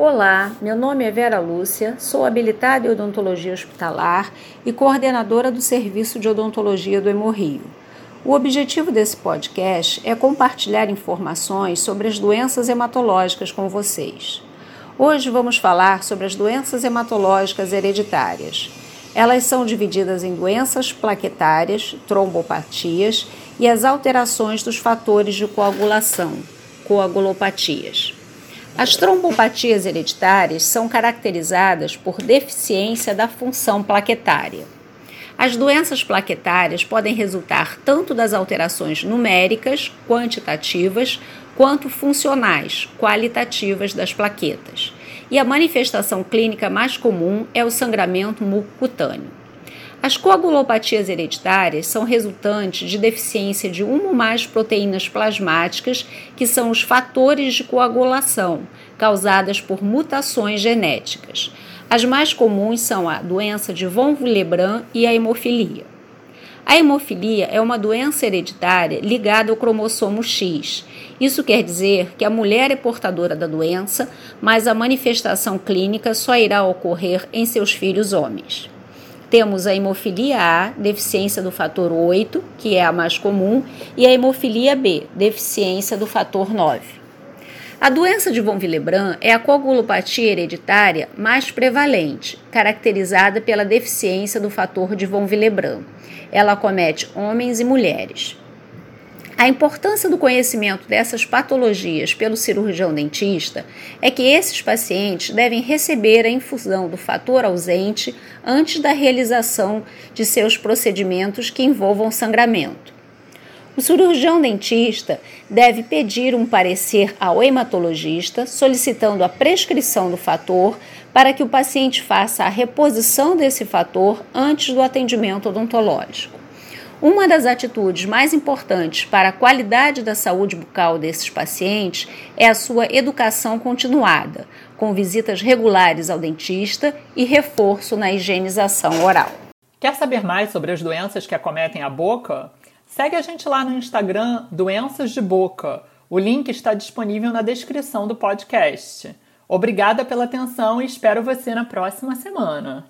Olá, meu nome é Vera Lúcia, sou habilitada em odontologia hospitalar e coordenadora do Serviço de Odontologia do Hemorrio. O objetivo desse podcast é compartilhar informações sobre as doenças hematológicas com vocês. Hoje vamos falar sobre as doenças hematológicas hereditárias. Elas são divididas em doenças plaquetárias, trombopatias e as alterações dos fatores de coagulação, coagulopatias. As trombopatias hereditárias são caracterizadas por deficiência da função plaquetária. As doenças plaquetárias podem resultar tanto das alterações numéricas, quantitativas, quanto funcionais, qualitativas das plaquetas. E a manifestação clínica mais comum é o sangramento mucocutâneo. As coagulopatias hereditárias são resultantes de deficiência de uma ou mais proteínas plasmáticas, que são os fatores de coagulação, causadas por mutações genéticas. As mais comuns são a doença de von Willebrand e a hemofilia. A hemofilia é uma doença hereditária ligada ao cromossomo X. Isso quer dizer que a mulher é portadora da doença, mas a manifestação clínica só irá ocorrer em seus filhos homens. Temos a hemofilia A, deficiência do fator 8, que é a mais comum, e a hemofilia B, deficiência do fator 9. A doença de von Willebrand é a coagulopatia hereditária mais prevalente, caracterizada pela deficiência do fator de von Willebrand. Ela acomete homens e mulheres. A importância do conhecimento dessas patologias pelo cirurgião dentista é que esses pacientes devem receber a infusão do fator ausente antes da realização de seus procedimentos que envolvam sangramento. O cirurgião dentista deve pedir um parecer ao hematologista solicitando a prescrição do fator para que o paciente faça a reposição desse fator antes do atendimento odontológico. Uma das atitudes mais importantes para a qualidade da saúde bucal desses pacientes é a sua educação continuada, com visitas regulares ao dentista e reforço na higienização oral. Quer saber mais sobre as doenças que acometem a boca? Segue a gente lá no Instagram Doenças de Boca. O link está disponível na descrição do podcast. Obrigada pela atenção e espero você na próxima semana.